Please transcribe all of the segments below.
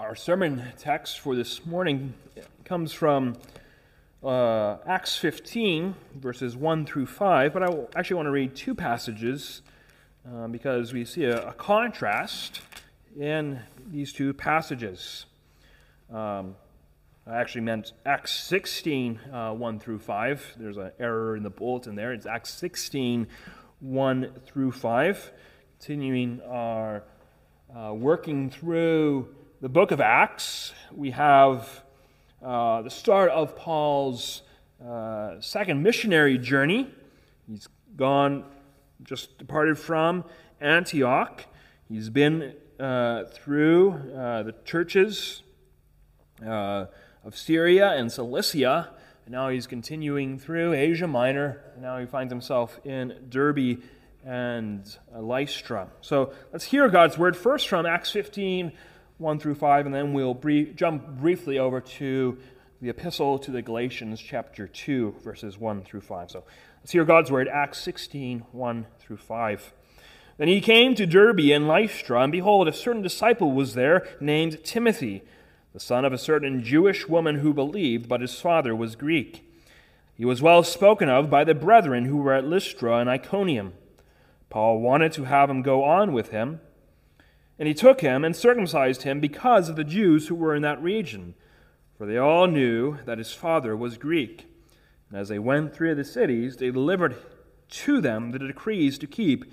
Our sermon text for this morning comes from uh, Acts 15, verses 1 through 5, but I actually want to read two passages uh, because we see a, a, contrast in these two passages. Um, I actually meant Acts 16, uh, 1 through 5. There's an error in the bulletin there. It's Acts 16, 1 through 5. Continuing our uh, working through the book of Acts, we have uh, the start of Paul's uh, second missionary journey. He's gone, just departed from Antioch. He's been uh, through uh, the churches uh, of Syria and Cilicia. And now he's continuing through Asia Minor. And now he finds himself in Derbe and Lystra. So let's hear God's word first from Acts 15 1 through 5, and then we'll brief, jump briefly over to the epistle to the Galatians, chapter 2, verses 1 through 5. So let's hear God's word, Acts 16 1 through 5. Then he came to Derbe and Lystra, and behold, a certain disciple was there named Timothy, the son of a certain Jewish woman who believed, but his father was Greek. He was well spoken of by the brethren who were at Lystra and Iconium. Paul wanted to have him go on with him and he took him and circumcised him because of the Jews who were in that region, for they all knew that his father was Greek. And as they went through the cities, they delivered to them the decrees to keep,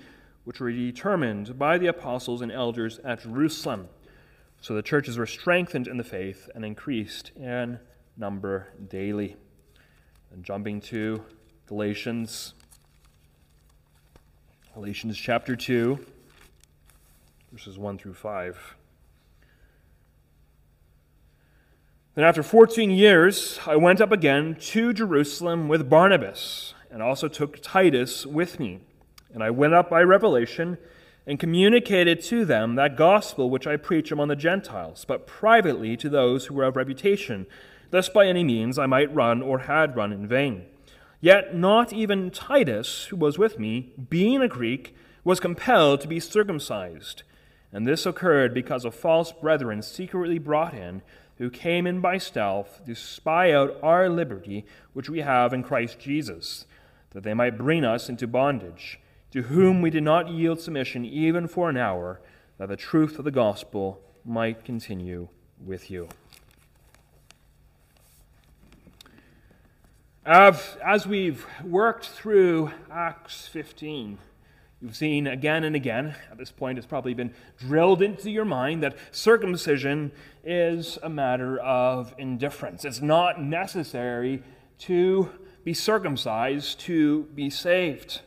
which were determined by the apostles and elders at Jerusalem. So the churches were strengthened in the faith and increased in number daily. And jumping to Galatians, Galatians chapter 2 verses 1 through 5. Then, after 14 years, I went up again to Jerusalem with Barnabas, and also took Titus with me. And I went up by revelation and communicated to them that gospel which I preach among the Gentiles, but privately to those who were of reputation, lest by any means I might run or had run in vain. Yet not even Titus, who was with me, being a Greek, was compelled to be circumcised and this occurred because of false brethren secretly brought in, who came in by stealth to spy out our liberty which we have in Christ Jesus, that they might bring us into bondage, to whom we did not yield submission even for an hour, that the truth of the gospel might continue with you. As we've worked through Acts 15, You've seen again and again, at this point, it's probably been drilled into your mind that circumcision is a matter of indifference. It's not necessary to be circumcised to be saved.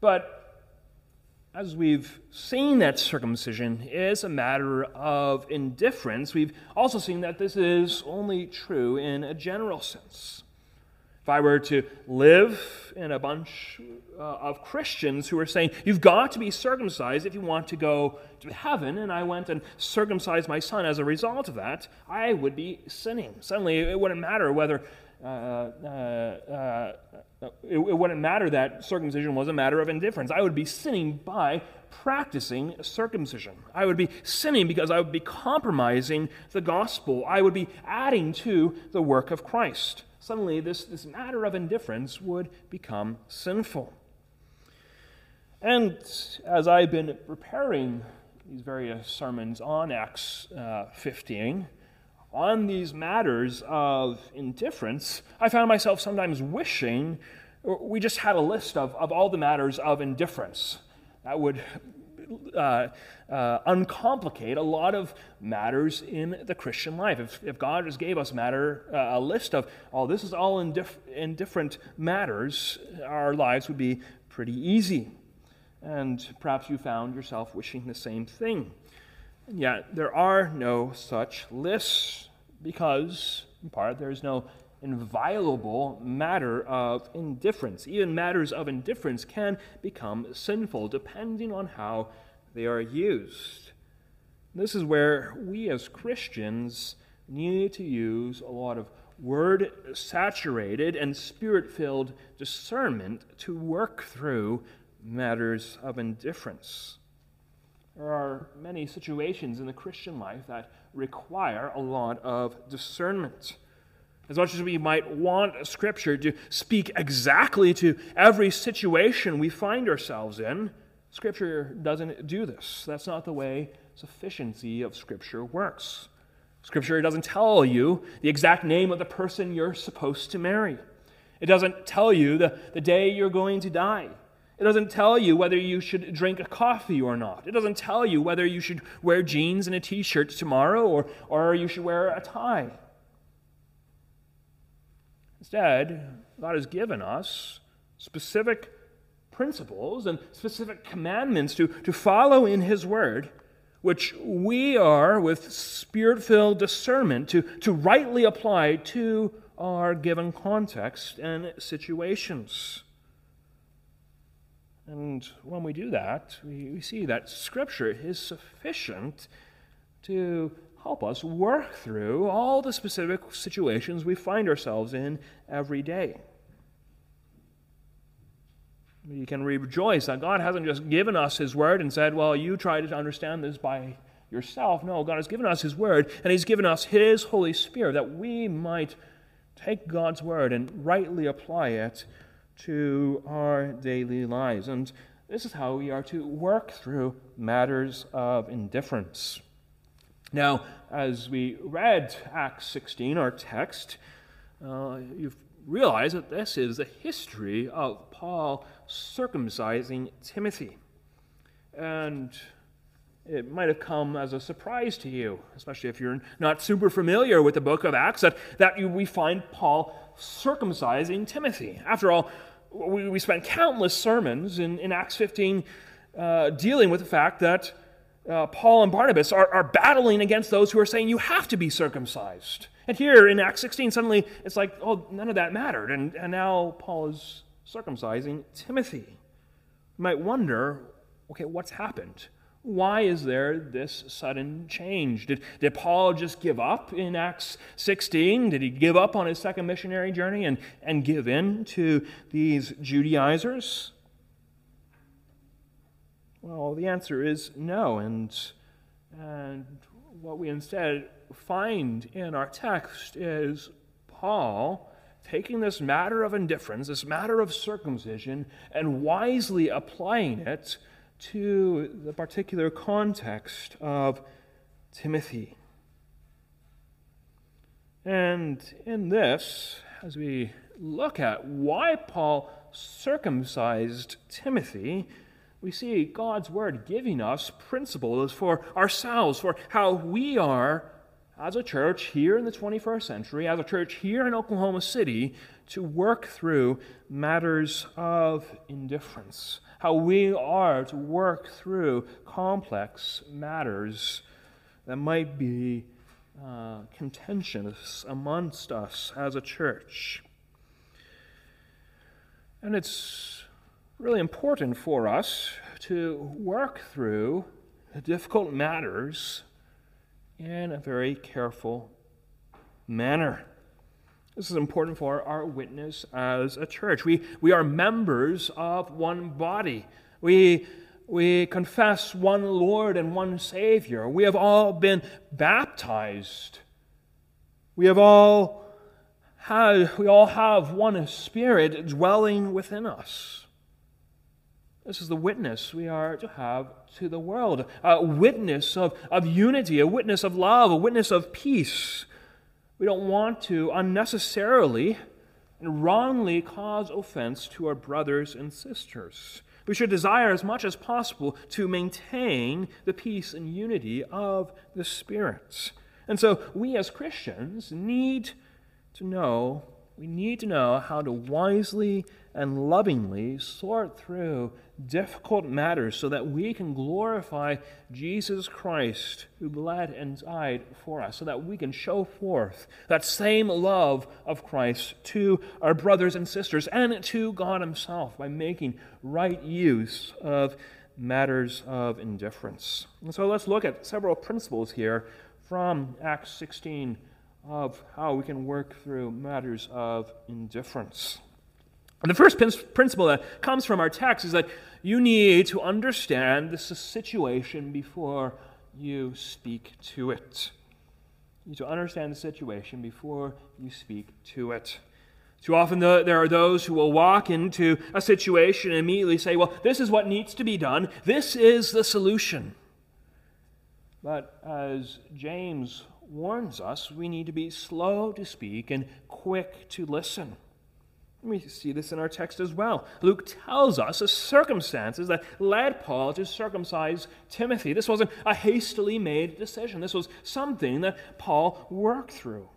But as we've seen that circumcision is a matter of indifference, we've also seen that this is only true in a general sense. If I were to live in a bunch uh, of Christians who were saying, you've got to be circumcised if you want to go to heaven, and I went and circumcised my son as a result of that, I would be sinning. Suddenly, it wouldn't matter whether. Uh, uh, uh, it, it wouldn't matter that circumcision was a matter of indifference. I would be sinning by practicing circumcision. I would be sinning because I would be compromising the gospel. I would be adding to the work of Christ suddenly this, this matter of indifference would become sinful. And as I've been preparing these various sermons on Acts uh, 15, on these matters of indifference, I found myself sometimes wishing we just had a list of, of all the matters of indifference that would uh, uh, uncomplicate a lot of matters in the Christian life. If, if God just gave us matter uh, a list of, oh, this is all indif- indifferent matters, our lives would be pretty easy. And perhaps you found yourself wishing the same thing. And yet, there are no such lists because, in part, there is no inviolable matter of indifference. Even matters of indifference can become sinful depending on how they are used. This is where we as Christians need to use a lot of word saturated and spirit filled discernment to work through matters of indifference. There are many situations in the Christian life that require a lot of discernment. As much as we might want Scripture to speak exactly to every situation we find ourselves in, Scripture doesn't do this. That's not the way sufficiency of Scripture works. Scripture doesn't tell you the exact name of the person you're supposed to marry. It doesn't tell you the, the day you're going to die. It doesn't tell you whether you should drink a coffee or not. It doesn't tell you whether you should wear jeans and a t shirt tomorrow or, or you should wear a tie. Instead, God has given us specific principles and specific commandments to, to follow in His Word, which we are, with spirit filled discernment, to, to rightly apply to our given context and situations. And when we do that, we, we see that Scripture is sufficient to help us work through all the specific situations we find ourselves in every day. We can rejoice that God hasn't just given us His Word and said, Well, you try to understand this by yourself. No, God has given us His Word, and He's given us His Holy Spirit that we might take God's Word and rightly apply it to our daily lives. And this is how we are to work through matters of indifference. Now, as we read Acts 16, our text, uh, you've realized that this is the history of Paul circumcising Timothy. And it might have come as a surprise to you, especially if you're not super familiar with the book of Acts, that, that you, we find Paul circumcising Timothy. After all, we, we spent countless sermons in, in Acts 15 uh, dealing with the fact that uh, Paul and Barnabas are, are battling against those who are saying you have to be circumcised. And here in Acts 16, suddenly it's like, oh, none of that mattered. And, and now Paul is circumcising Timothy. You might wonder, okay, what's happened? Why is there this sudden change? Did, did Paul just give up in Acts 16? Did he give up on his second missionary journey and, and give in to these Judaizers? Well, the answer is no. And, and what we instead find in our text is Paul taking this matter of indifference, this matter of circumcision, and wisely applying it to the particular context of Timothy. And in this, as we look at why Paul circumcised Timothy, we see God's word giving us principles for ourselves, for how we are as a church here in the 21st century, as a church here in Oklahoma City, to work through matters of indifference how we are to work through complex matters that might be uh, contentious amongst us as a church. And it's really important for us to work through the difficult matters in a very careful manner. This is important for our witness as a church. We, we are members of one body. We, we confess one Lord and one Savior. We have all been baptized. We have all had, we all have one Spirit dwelling within us. This is the witness we are to have to the world a witness of, of unity, a witness of love, a witness of peace. We don't want to unnecessarily and wrongly cause offense to our brothers and sisters. We should desire as much as possible to maintain the peace and unity of the Spirit. And so we as Christians need to know, we need to know how to wisely and lovingly sort through difficult matters so that we can glorify Jesus Christ who bled and died for us, so that we can show forth that same love of Christ to our brothers and sisters and to God Himself by making right use of matters of indifference. And so let's look at several principles here from Acts 16 of how we can work through matters of indifference. And the first principle that comes from our text is that you need to understand the situation before you speak to it. You need to understand the situation before you speak to it. Too often, there are those who will walk into a situation and immediately say, Well, this is what needs to be done. This is the solution. But as James warns us, we need to be slow to speak and quick to listen. We see this in our text as well. Luke tells us the circumstances that led Paul to circumcise Timothy. This wasn't a hastily made decision, this was something that Paul worked through.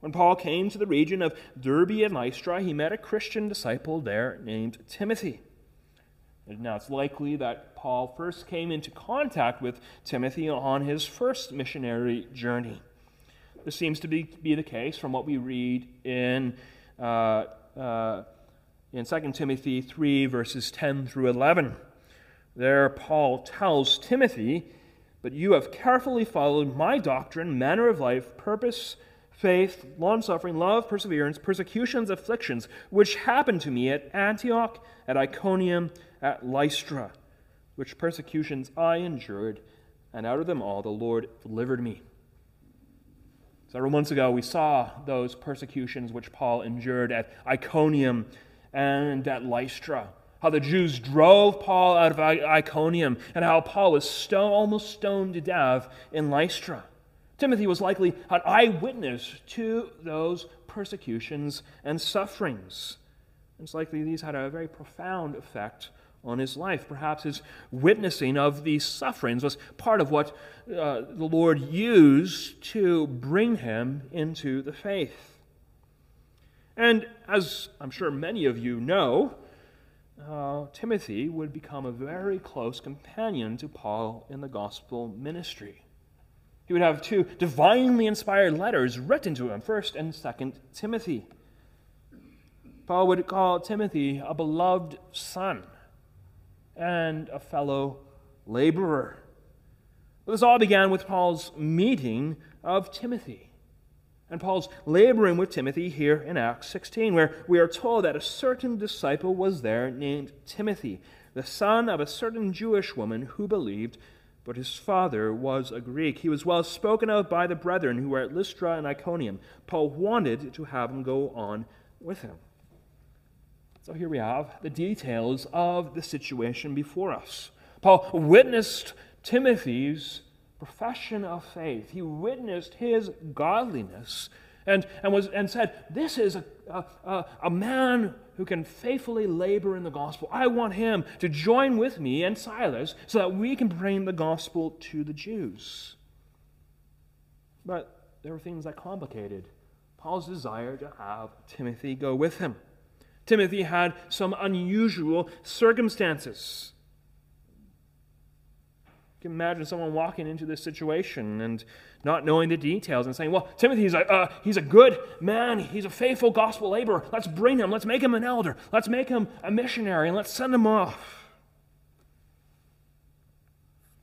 When Paul came to the region of Derbe and Lystra, he met a Christian disciple there named Timothy. Now, it's likely that Paul first came into contact with Timothy on his first missionary journey. This seems to be, be the case from what we read in, uh, uh, in 2 Timothy 3, verses 10 through 11. There, Paul tells Timothy, But you have carefully followed my doctrine, manner of life, purpose, faith, long suffering, love, perseverance, persecutions, afflictions, which happened to me at Antioch, at Iconium, at Lystra, which persecutions I endured, and out of them all the Lord delivered me. Several months ago, we saw those persecutions which Paul endured at Iconium and at Lystra. How the Jews drove Paul out of Iconium, and how Paul was stone, almost stoned to death in Lystra. Timothy was likely an eyewitness to those persecutions and sufferings. It's likely these had a very profound effect on his life. Perhaps his witnessing of these sufferings was part of what uh, the Lord used to bring him into the faith. And as I'm sure many of you know, uh, Timothy would become a very close companion to Paul in the gospel ministry. He would have two divinely inspired letters written to him, 1st and 2nd Timothy. Paul would call Timothy a beloved son and a fellow laborer. This all began with Paul's meeting of Timothy. And Paul's laboring with Timothy here in Acts 16, where we are told that a certain disciple was there named Timothy, the son of a certain Jewish woman who believed but his father was a Greek. He was well spoken of by the brethren who were at Lystra and Iconium. Paul wanted to have him go on with him. So here we have the details of the situation before us. Paul witnessed Timothy's profession of faith, he witnessed his godliness and, and, was, and said, This is a, a, a man who can faithfully labor in the gospel. I want him to join with me and Silas so that we can bring the gospel to the Jews. But there were things that complicated Paul's desire to have Timothy go with him. Timothy had some unusual circumstances. You can imagine someone walking into this situation and not knowing the details and saying, well, Timothy's a, uh, he's a good man. He's a faithful gospel laborer. Let's bring him. Let's make him an elder. Let's make him a missionary and let's send him off.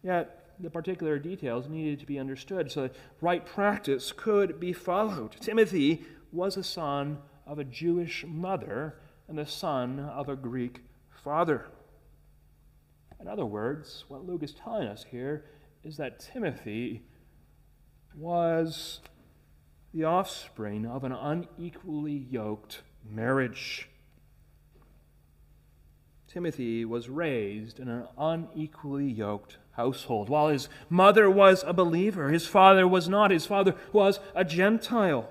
Yet, the particular details needed to be understood so that right practice could be followed. Timothy was a son of a Jewish mother and the son of a Greek father. In other words, what Luke is telling us here is that Timothy was the offspring of an unequally yoked marriage. Timothy was raised in an unequally yoked household. While his mother was a believer, his father was not. His father was a Gentile.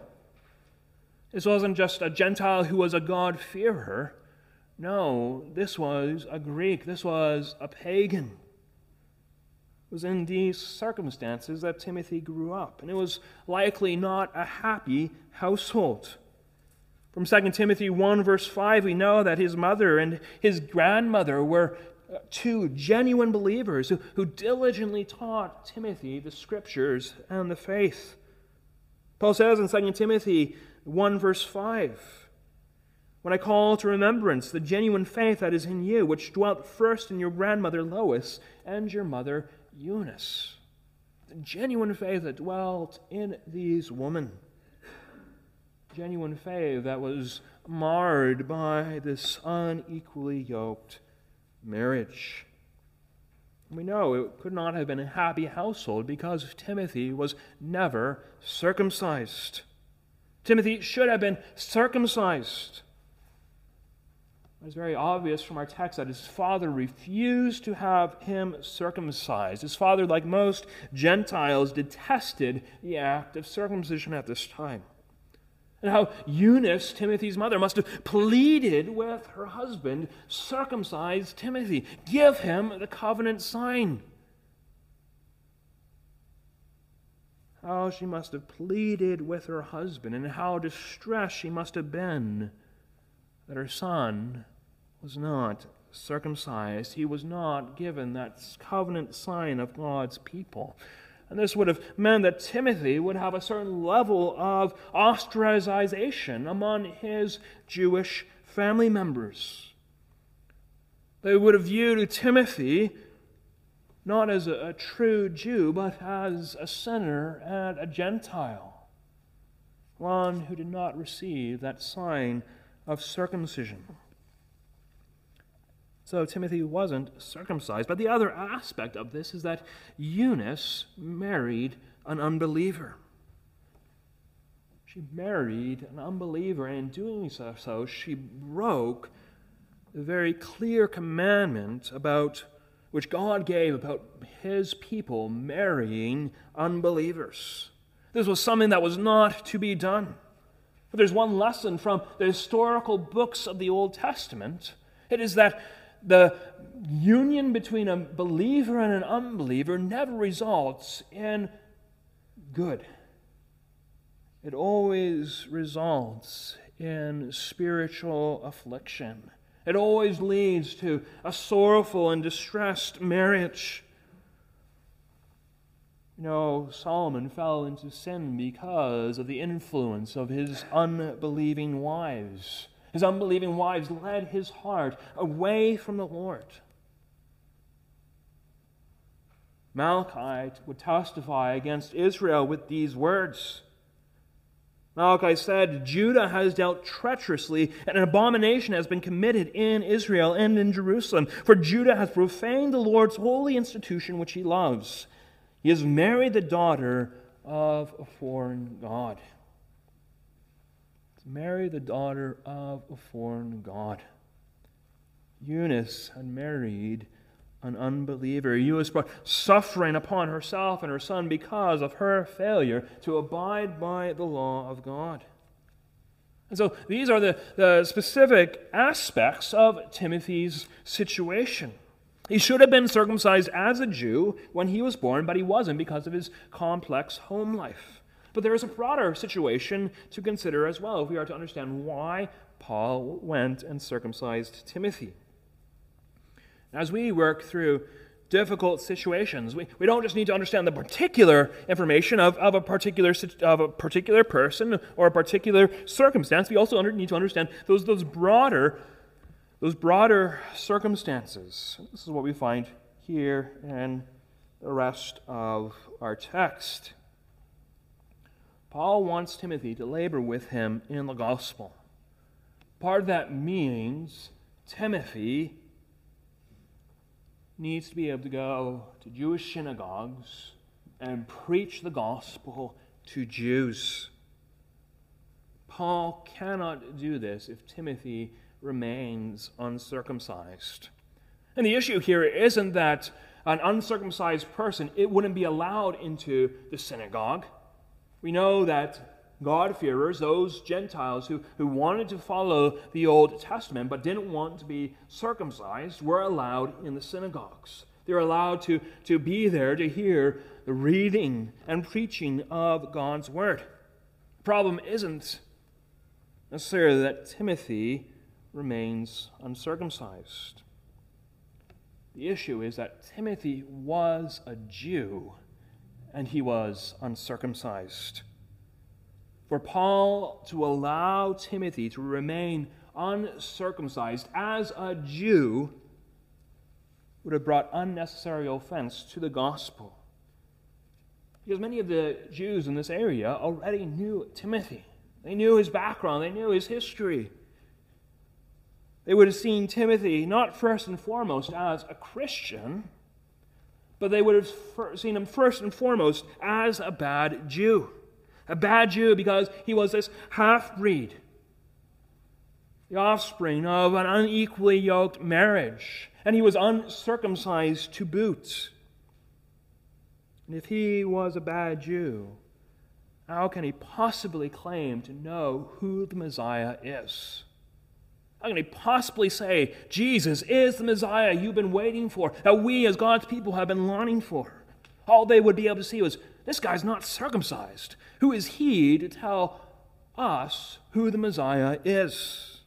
This wasn't just a Gentile who was a God-fearer. No, this was a Greek. This was a pagan. It was in these circumstances that Timothy grew up, and it was likely not a happy household. From 2 Timothy 1, verse 5, we know that his mother and his grandmother were uh, two genuine believers who, who diligently taught Timothy the scriptures and the faith. Paul says in 2 Timothy 1, verse 5, When I call to remembrance the genuine faith that is in you, which dwelt first in your grandmother Lois and your mother Eunice. The genuine faith that dwelt in these women. Genuine faith that was marred by this unequally yoked marriage. We know it could not have been a happy household because Timothy was never circumcised. Timothy should have been circumcised. It's very obvious from our text that his father refused to have him circumcised. His father, like most Gentiles, detested the act of circumcision at this time. And how Eunice, Timothy's mother, must have pleaded with her husband, circumcise Timothy, give him the covenant sign. How she must have pleaded with her husband, and how distressed she must have been that her son was not circumcised. He was not given that covenant sign of God's people. And this would have meant that Timothy would have a certain level of ostracization among his Jewish family members. They would have viewed Timothy not as a, a true Jew, but as a sinner and a Gentile, one who did not receive that sign of circumcision. So Timothy wasn't circumcised. But the other aspect of this is that Eunice married an unbeliever. She married an unbeliever, and in doing so, so she broke the very clear commandment about which God gave about his people marrying unbelievers. This was something that was not to be done. But there's one lesson from the historical books of the Old Testament. It is that the union between a believer and an unbeliever never results in good. It always results in spiritual affliction. It always leads to a sorrowful and distressed marriage. You know, Solomon fell into sin because of the influence of his unbelieving wives. His unbelieving wives led his heart away from the Lord. Malachi would testify against Israel with these words. Malachi said, Judah has dealt treacherously, and an abomination has been committed in Israel and in Jerusalem. For Judah has profaned the Lord's holy institution which he loves. He has married the daughter of a foreign God marry the daughter of a foreign god. Eunice had married an unbeliever. Eunice brought suffering upon herself and her son because of her failure to abide by the law of God. And so these are the, the specific aspects of Timothy's situation. He should have been circumcised as a Jew when he was born, but he wasn't because of his complex home life. But there is a broader situation to consider as well if we are to understand why Paul went and circumcised Timothy. As we work through difficult situations, we, we don't just need to understand the particular information of, of, a particular, of a particular person or a particular circumstance. We also under, need to understand those, those, broader, those broader circumstances. This is what we find here in the rest of our text. Paul wants Timothy to labor with him in the gospel. Part of that means Timothy needs to be able to go to Jewish synagogues and preach the gospel to Jews. Paul cannot do this if Timothy remains uncircumcised. And the issue here isn't that an uncircumcised person it wouldn't be allowed into the synagogue. We know that God-fearers, those Gentiles who, who wanted to follow the Old Testament but didn't want to be circumcised, were allowed in the synagogues. They were allowed to, to be there to hear the reading and preaching of God's Word. The problem isn't necessarily that Timothy remains uncircumcised. The issue is that Timothy was a Jew and he was uncircumcised. For Paul to allow Timothy to remain uncircumcised as a Jew would have brought unnecessary offense to the gospel. Because many of the Jews in this area already knew Timothy. They knew his background, they knew his history. They would have seen Timothy not first and foremost as a Christian, but they would have seen him first and foremost as a bad Jew. A bad Jew because he was this half breed, the offspring of an unequally yoked marriage, and he was uncircumcised to boot. And if he was a bad Jew, how can he possibly claim to know who the Messiah is? How can he possibly say, Jesus is the Messiah you've been waiting for, that we as God's people have been longing for? All they would be able to see was, this guy's not circumcised. Who is he to tell us who the Messiah is?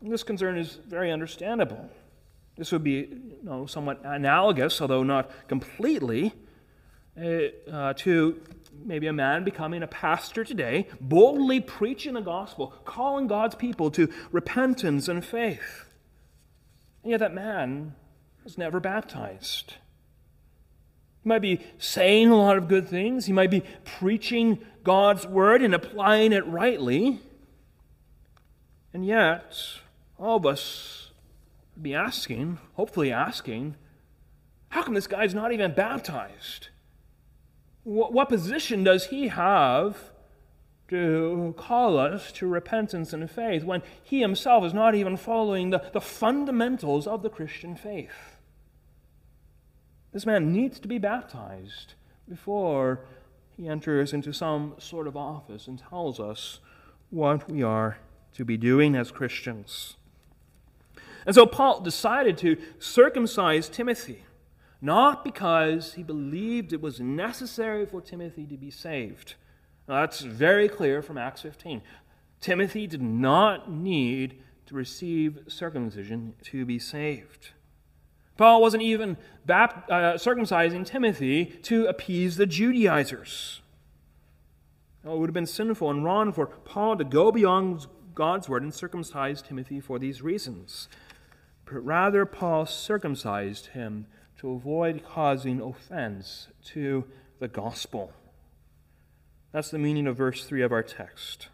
And this concern is very understandable. This would be you know, somewhat analogous, although not completely, uh, to maybe a man becoming a pastor today, boldly preaching the gospel, calling God's people to repentance and faith. And yet that man was never baptized. He might be saying a lot of good things, he might be preaching God's word and applying it rightly. And yet, all of us would be asking, hopefully asking, how come this guy's not even baptized? What, what position does he have to call us to repentance and faith when he himself is not even following the, the fundamentals of the Christian faith? This man needs to be baptized before he enters into some sort of office and tells us what we are to be doing as Christians. And so Paul decided to circumcise Timothy not because he believed it was necessary for Timothy to be saved. Now, that's very clear from Acts 15. Timothy did not need to receive circumcision to be saved. Paul wasn't even uh, circumcising Timothy to appease the Judaizers. it would have been sinful and wrong for Paul to go beyond God's word and circumcise Timothy for these reasons. But rather, Paul circumcised him to avoid causing offense to the gospel. That's the meaning of verse 3 of our text.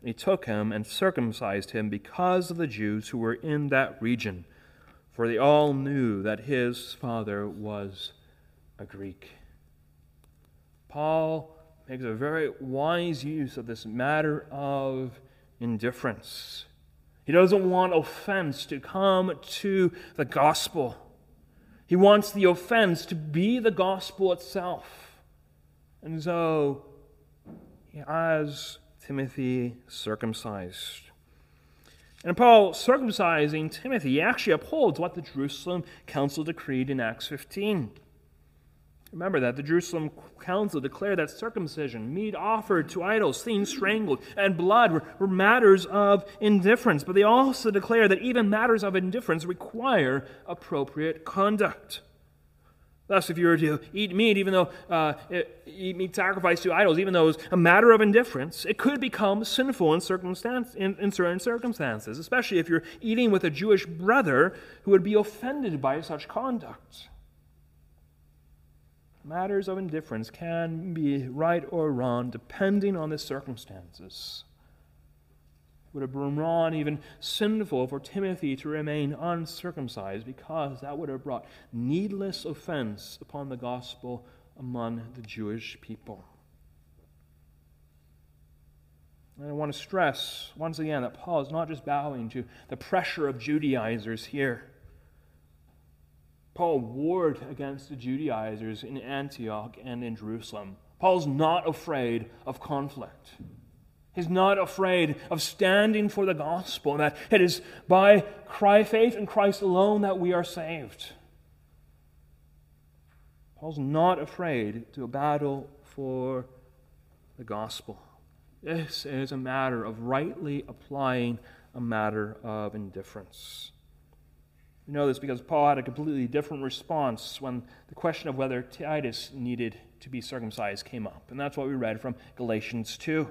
And he took him and circumcised him because of the Jews who were in that region, for they all knew that his father was a Greek. Paul makes a very wise use of this matter of indifference. He doesn't want offense to come to the gospel. He wants the offense to be the gospel itself. And so he has Timothy circumcised. And Paul circumcising Timothy actually upholds what the Jerusalem Council decreed in Acts 15. Remember that the Jerusalem Council declared that circumcision, meat offered to idols, things strangled, and blood were, were, matters of indifference. But they also declared that even matters of indifference require appropriate conduct. Thus, if you were to eat meat, even though uh, eat meat sacrificed to idols, even though it was a matter of indifference, it could become sinful in, circumstance, in, in certain circumstances, especially if you're eating with a Jewish brother who would be offended by such conduct. Matters of indifference can be right or wrong depending on the circumstances. Would have been wrong, even sinful, for Timothy to remain uncircumcised because that would have brought needless offense upon the gospel among the Jewish people. And I want to stress once again that Paul is not just bowing to the pressure of Judaizers here. Paul warred against the Judaizers in Antioch and in Jerusalem. Paul's not afraid of conflict. He's not afraid of standing for the gospel, that it is by Christ, faith in Christ alone that we are saved. Paul's not afraid to battle for the gospel. This is a matter of rightly applying a matter of indifference. We know this because Paul had a completely different response when the question of whether Titus needed to be circumcised came up. And that's what we read from Galatians 2.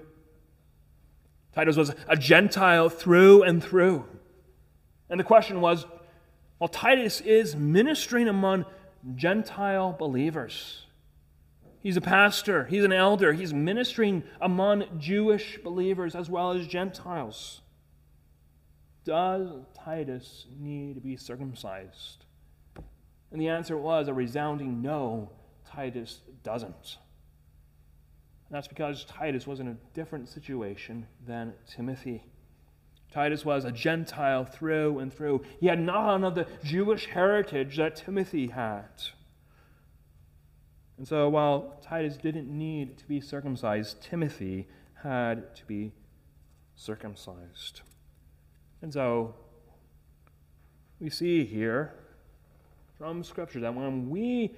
Titus was a Gentile through and through. And the question was well, Titus is ministering among Gentile believers. He's a pastor, he's an elder, he's ministering among Jewish believers as well as Gentiles. Does Titus need to be circumcised? And the answer was a resounding no, Titus doesn't. And that's because Titus was in a different situation than Timothy. Titus was a Gentile through and through. He had none of the Jewish heritage that Timothy had. And so while Titus didn't need to be circumcised, Timothy had to be circumcised. And so we see here from Scripture that when we,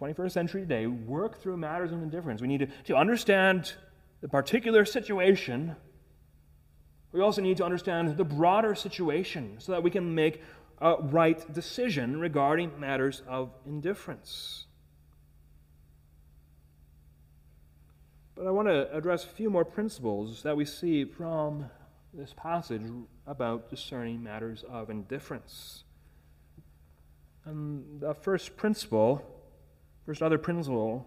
21st century today, work through matters of indifference, we need to, to understand the particular situation. We also need to understand the broader situation so that we can make a right decision regarding matters of indifference. But I want to address a few more principles that we see from this passage about discerning matters of indifference. And the first principle, first other principle,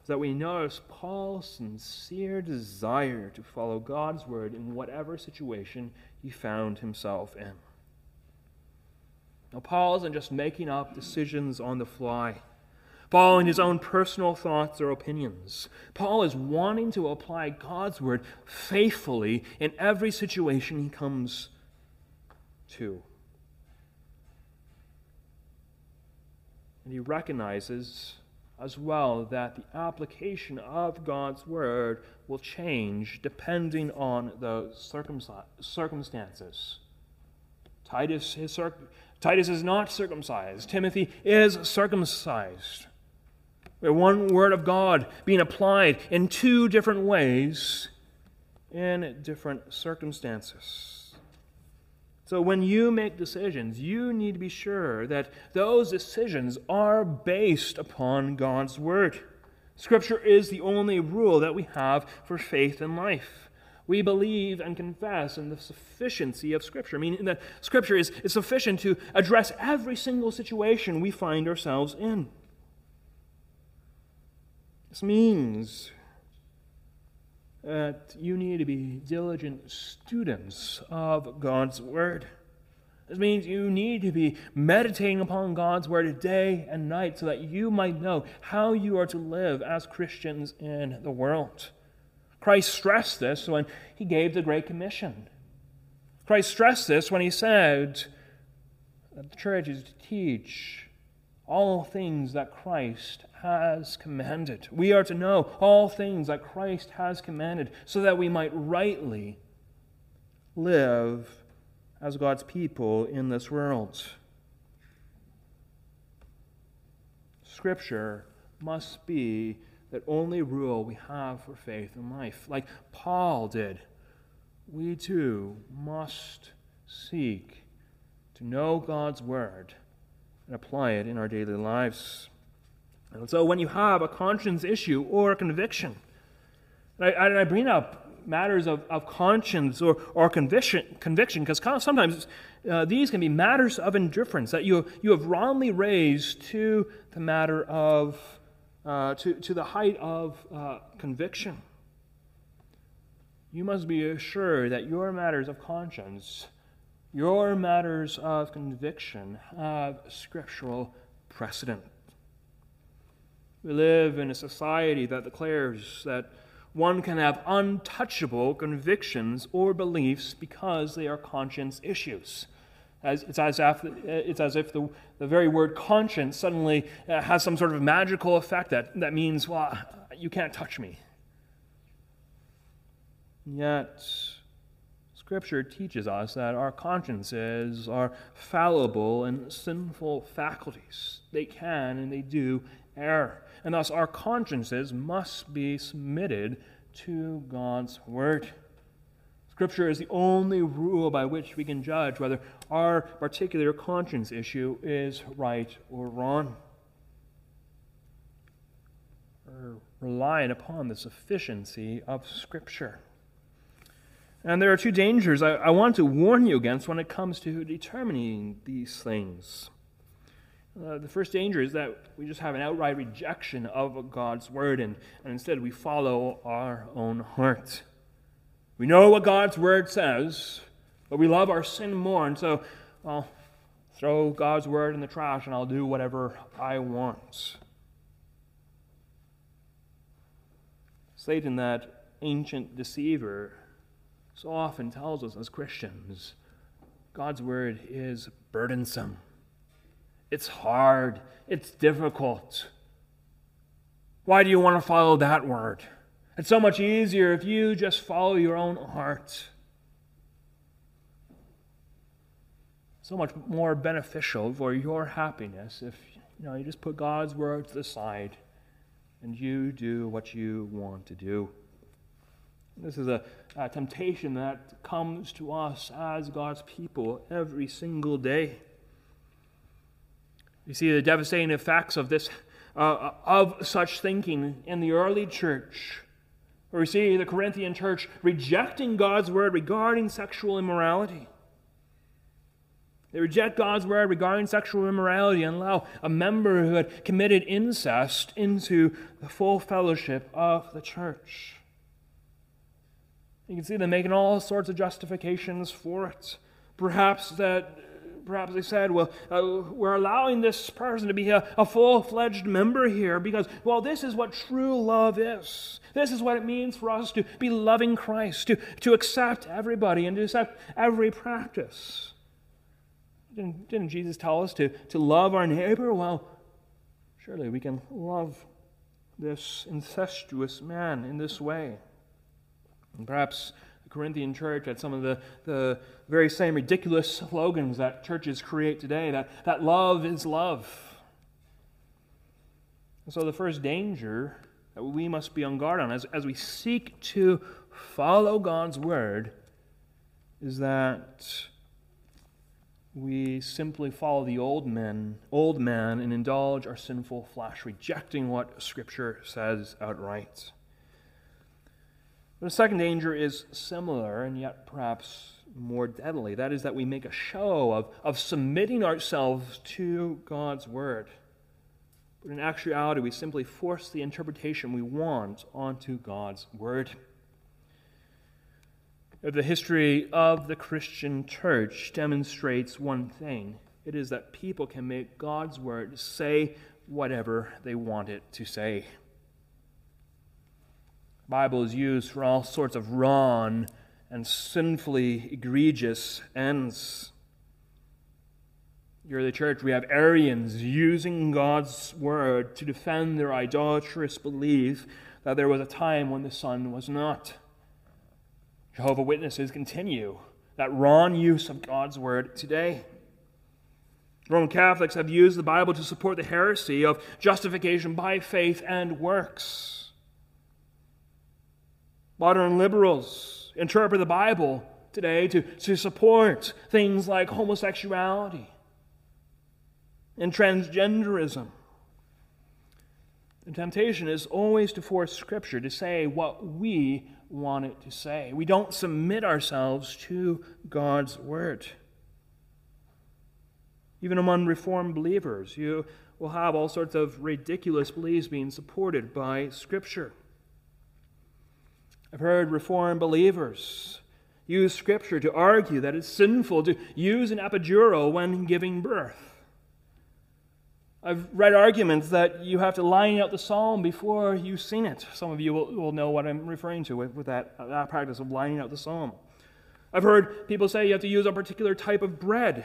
is that we notice Paul's sincere desire to follow God's word in whatever situation he found himself in. Now, Paul isn't just making up decisions on the fly, following his own personal thoughts or opinions. Paul is wanting to apply God's word faithfully in every situation he comes to. And he recognizes as well that the application of God's word will change depending on the circumstances. Titus is, Titus is not circumcised, Timothy is circumcised. We have one word of God being applied in two different ways in different circumstances. So when you make decisions, you need to be sure that those decisions are based upon God's Word. Scripture is the only rule that we have for faith and life. We believe and confess in the sufficiency of Scripture, meaning that Scripture is, is sufficient to address every single situation we find ourselves in. This means that you need to be diligent students of God's Word. This means you need to be meditating upon God's Word day and night so that you might know how you are to live as Christians in the world. Christ stressed this when he gave the Great Commission. Christ stressed this when he said that the church is to teach all things that Christ has commanded. We are to know all things that Christ has commanded so that we might rightly live as God's people in this world. Scripture must be the only rule we have for faith and life. Like Paul did, we too must seek to know God's Word and apply it in our daily lives. And so when you have a conscience issue or a conviction, and I, and I bring up matters of, of conscience or, or conviction conviction because sometimes uh, these can be matters of indifference that you, you have wrongly raised to the matter of uh, to, to the height of uh, conviction. You must be assured that your matters of conscience your matters of conviction have scriptural precedent we live in a society that declares that one can have untouchable convictions or beliefs because they are conscience issues. As, it's, as if, it's as if the, the very word conscience suddenly uh, has some sort of magical effect that, that means, well, you can't touch me. Yet, Scripture teaches us that our consciences are fallible and sinful faculties. They can and they do err and thus our consciences must be submitted to God's Word. Scripture is the only rule by which we can judge whether our particular conscience issue is right or wrong. We're relying upon the sufficiency of Scripture. And there are two dangers I, I want to warn you against when it comes to determining these things. Uh, the first danger is that we just have an outright rejection of God's word, and, and instead we follow our own heart. We know what God's word says, But we love our sin more, and so, well, throw God's word in the trash and I'll do whatever I want. Satan, that ancient deceiver, so often tells us as Christians God's word is burdensome. It's hard. It's difficult. Why do you want to follow that word? It's so much easier if you just follow your own heart. So much more beneficial for your happiness if you know you just put God's word to the side and you do what you want to do. This is a, a temptation that comes to us as God's people every single day. You see the devastating effects of this, uh, of such thinking in the early church, we see the Corinthian church rejecting God's word regarding sexual immorality. They reject God's word regarding sexual immorality and allow a member who had committed incest into the full fellowship of the church. You can see them making all sorts of justifications for it. Perhaps that perhaps they said, well, uh, we're allowing this person to be a, a full fledged member here because, well, this is what true love is. This is what it means for us to be loving Christ, to, to accept everybody and to accept every practice. Didn't, didn't Jesus tell us to, to love our neighbor? Well, surely we can love this incestuous man in this way. And perhaps the Corinthian church had some of the, the very same ridiculous slogans that churches create today that, that love is love. And so the first danger that we must be on guard on as, as we seek to follow God's word is that we simply follow the old men, old man and indulge our sinful flesh, rejecting what Scripture says outright. The second danger is similar and yet perhaps more deadly. That is that we make a show of, of submitting ourselves to God's Word. But in actuality, we simply force the interpretation we want onto God's Word. The history of the Christian church demonstrates one thing it is that people can make God's Word say whatever they want it to say. Bible is used for all sorts of wrong and sinfully egregious ends. Here at the church, we have Arians using God's word to defend their idolatrous belief that there was a time when the Son was not. Jehovah Witnesses continue that wrong use of God's word today. Roman Catholics have used the Bible to support the heresy of justification by faith and works. Modern liberals interpret the Bible today to, to support things like homosexuality and transgenderism. The temptation is always to force Scripture to say what we want it to say. We don't submit ourselves to God's Word. Even among Reformed believers, you will have all sorts of ridiculous beliefs being supported by Scripture. I've heard Reformed believers use Scripture to argue that it's sinful to use an epidural when giving birth. I've read arguments that you have to line out the psalm before you sing it. Some of you will, will know what I'm referring to with, with that, that practice of lining out the psalm. I've heard people say you have to use a particular type of bread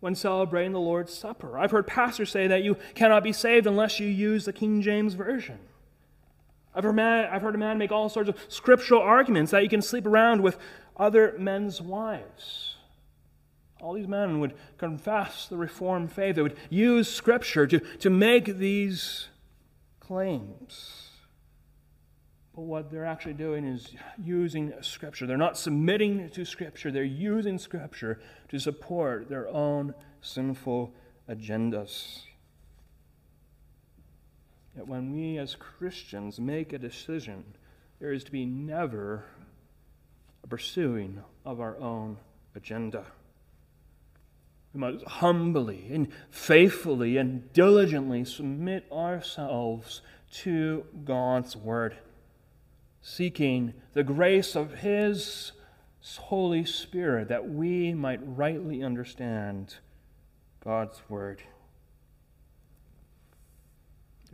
when celebrating the Lord's Supper. I've heard pastors say that you cannot be saved unless you use the King James Version. I've heard, man, I've heard a man make all sorts of scriptural arguments that you can sleep around with other men's wives. All these men would confess the Reformed faith. They would use Scripture to, to make these claims. But what they're actually doing is using Scripture. They're not submitting to Scripture, they're using Scripture to support their own sinful agendas. Yet when we as Christians make a decision, there is to be never a pursuing of our own agenda. We must humbly and faithfully and diligently submit ourselves to God's Word, seeking the grace of His Holy Spirit that we might rightly understand God's Word.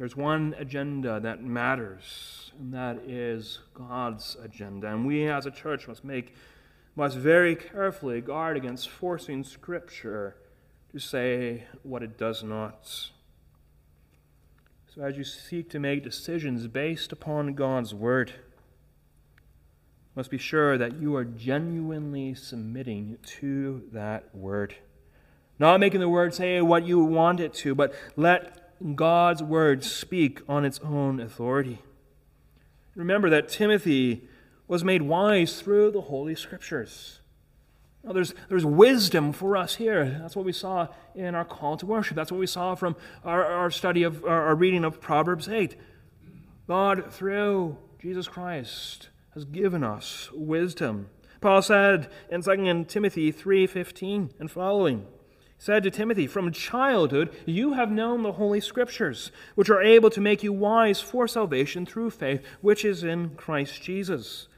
There's one agenda that matters, and that is God's agenda. And we as a church must make must very carefully guard against forcing Scripture to say what it does not. So, as you seek to make decisions based upon God's Word, must be sure that you are genuinely submitting to that Word. Not making the Word say what you want it to, but let God's Word speak on its own authority. Remember that Timothy was made wise through the Holy Scriptures. Now, there's, there's wisdom for us here. That's what we saw in our call to worship. That's what we saw from our, our study of our, our reading of Proverbs 8. God, through Jesus Christ, has given us wisdom. Paul said in 2 Timothy 3:15 and following, said to Timothy, From childhood you have known the Holy Scriptures, which are able to make you wise for salvation through faith, which is in Christ Jesus.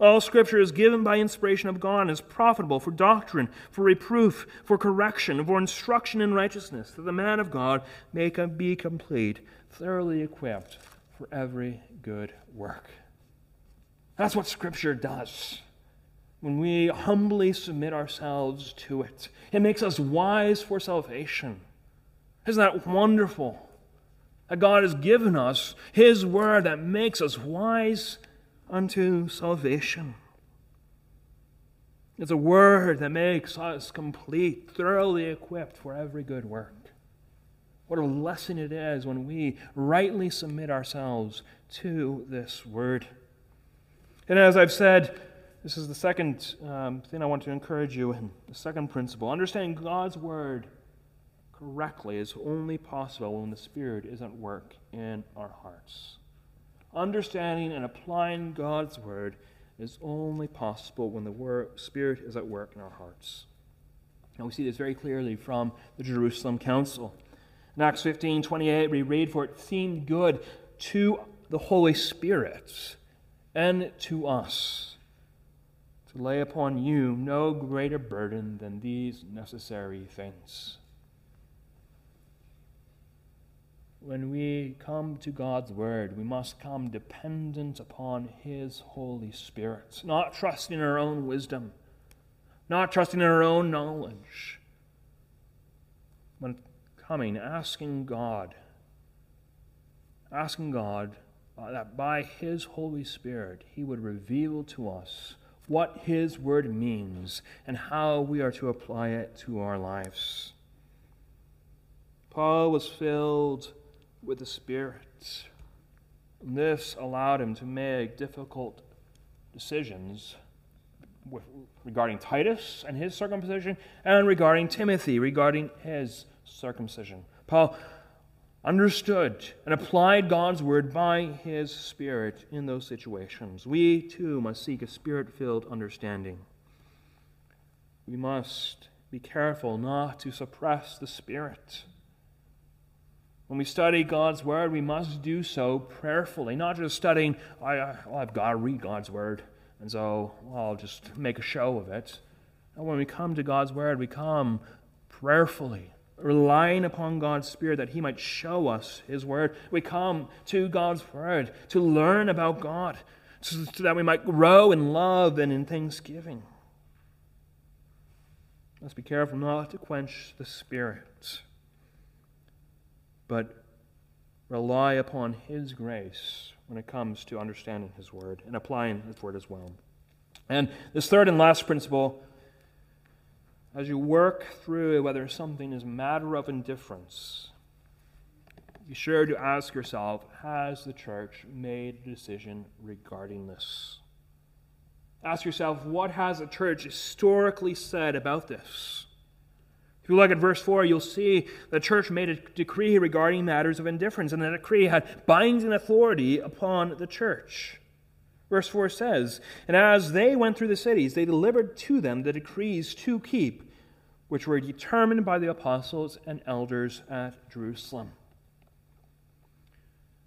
All Scripture is given by inspiration of God and is profitable for doctrine, for reproof, for correction, for instruction in righteousness, that the man of God may be complete, thoroughly equipped for every good work. That's what Scripture does. When we humbly submit ourselves to it, it makes us wise for salvation. Isn't that wonderful? That God has given us His Word that makes us wise unto salvation. It's a word that makes us complete, thoroughly equipped for every good work. What a lesson it is when we rightly submit ourselves to this word. And as I've said, this is the second um, thing I want to encourage you in. The second principle. Understanding God's word correctly is only possible when the Spirit is at work in our hearts understanding and applying God's word is only possible when the word, Spirit is at work in our hearts. And we see this very clearly from the Jerusalem Council. In Acts 15 28, we read, For it seemed good to the Holy Spirit and to us to lay upon you no greater burden than these necessary things when we come to God's Word, we must come dependent upon His Holy Spirit, not trusting in our own wisdom, not trusting in our own knowledge. When coming, asking God, asking God uh, that by His Holy Spirit He would reveal to us what His Word means and how we are to apply it to our lives. Paul was filled with the Spirit. And this allowed him to make difficult decisions with, regarding Titus and his circumcision, and regarding Timothy regarding his circumcision. Paul understood and applied God's word by his Spirit in those situations. We too must seek a spirit filled understanding. We must be careful not to suppress the Spirit. When we study God's Word, we must do so prayerfully, not just studying, I, I've got to read God's Word, and so I'll just make a show of it. And when we come to God's Word, we come prayerfully, relying upon God's Spirit that He might show us His Word. We come to God's Word to learn about God, so that we might grow in love and in thanksgiving. Let's be careful not to quench the Spirit but rely upon His grace when it comes to understanding His Word and applying His Word as well. And this third and last principle, as you work through whether something is matter of indifference, be sure to ask yourself Has the church made a decision regarding this? Ask yourself, what has the church historically said about this? If you look at verse 4, you'll see the church made a decree regarding matters of indifference, and the decree had binding authority upon the church. Verse 4 says, And as they went through the cities, they delivered to them the decrees to keep, which were determined by the apostles and elders at Jerusalem.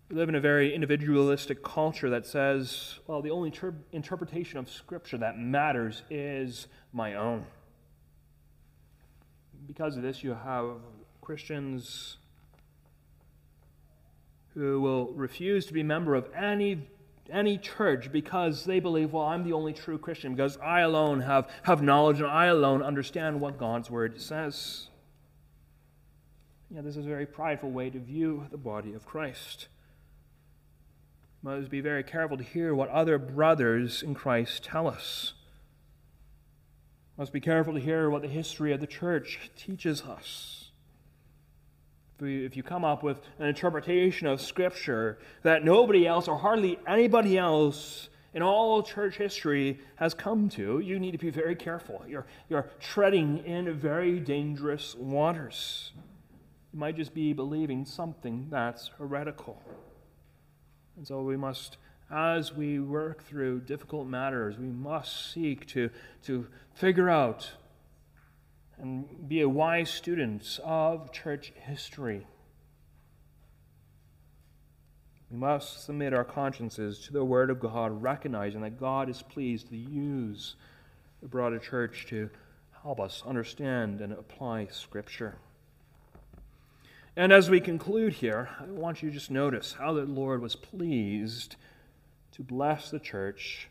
We live in a very individualistic culture that says, well, the only ter- interpretation of Scripture that matters is my own. Because of this, you have Christians who will refuse to be a member of any any church because they believe, well, I'm the only true Christian because I alone have, have knowledge and I alone understand what God's word says. Yeah, this is a very prideful way to view the body of Christ. Must be very careful to hear what other brothers in Christ tell us. Must be careful to hear what the history of the church teaches us if you come up with an interpretation of Scripture that nobody else or hardly anybody else in all church history has come to, you need to be very careful. You're, you're treading in very dangerous waters. You might just be believing something that's heretical. And so we must, as we work through difficult matters, we must seek to, to figure out and be a wise student of church history. We must submit our consciences to the Word of God, recognizing that God is pleased to use the broader church to help us understand and apply Scripture. And as we conclude here, I want you to just notice how the Lord was pleased to bless the church,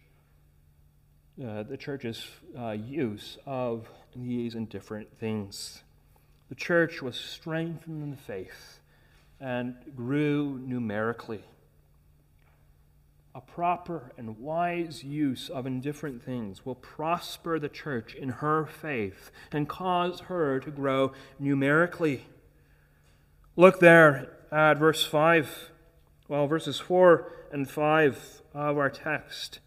uh, the church's uh, use of these indifferent things. The church was strengthened in the faith and grew numerically. A proper and wise use of indifferent things will prosper the church in her faith and cause her to grow numerically. Look there at verse 5, well, verses 4 and 5 of our text.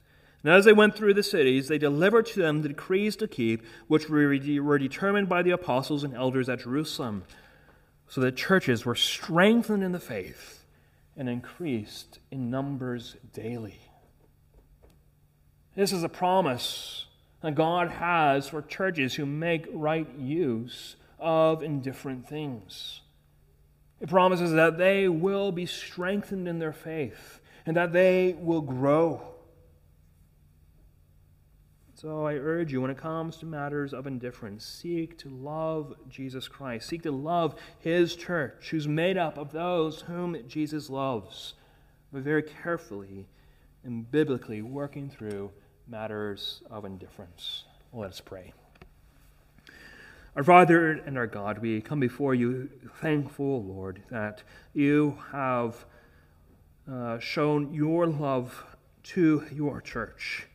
And as they went through the cities, they delivered to them the decrees to keep, which were determined by the apostles and elders at Jerusalem. So that churches were strengthened in the faith and increased in numbers daily. This is a promise that God has for churches who make right use of indifferent things. It promises that they will be strengthened in their faith and that they will grow. So I urge you, when it comes to matters of indifference, seek to love Jesus Christ. Seek to love his church, who's made up of those whom Jesus loves, but very carefully and biblically working through matters of indifference. Let us pray. Our Father and our God, we come before you thankful, Lord, that you have uh, shown your love to your church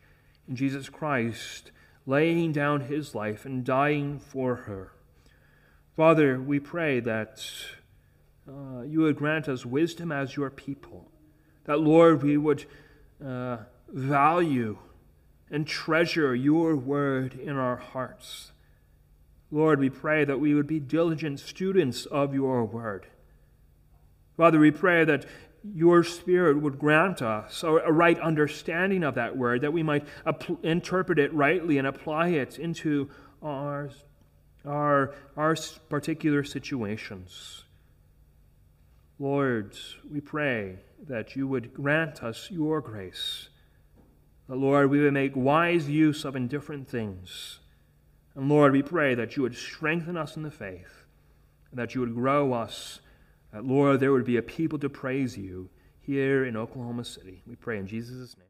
in Jesus Christ, laying down his life and dying for her. Father, we pray that uh, you would grant us wisdom as your people, that, Lord, we would uh, value and treasure your word in our hearts. Lord, we pray that we would be diligent students of your word. Father, we pray that your Spirit would grant us a right understanding of that word, that we might interpret it rightly and apply it into our, our, our particular situations. Lord, we pray that you would grant us your grace. That, Lord, we would make wise use of indifferent things. And Lord, we pray that you would strengthen us in the faith, and that you would grow us Lord, there would be a people to praise you here in Oklahoma City. We pray in Jesus' name.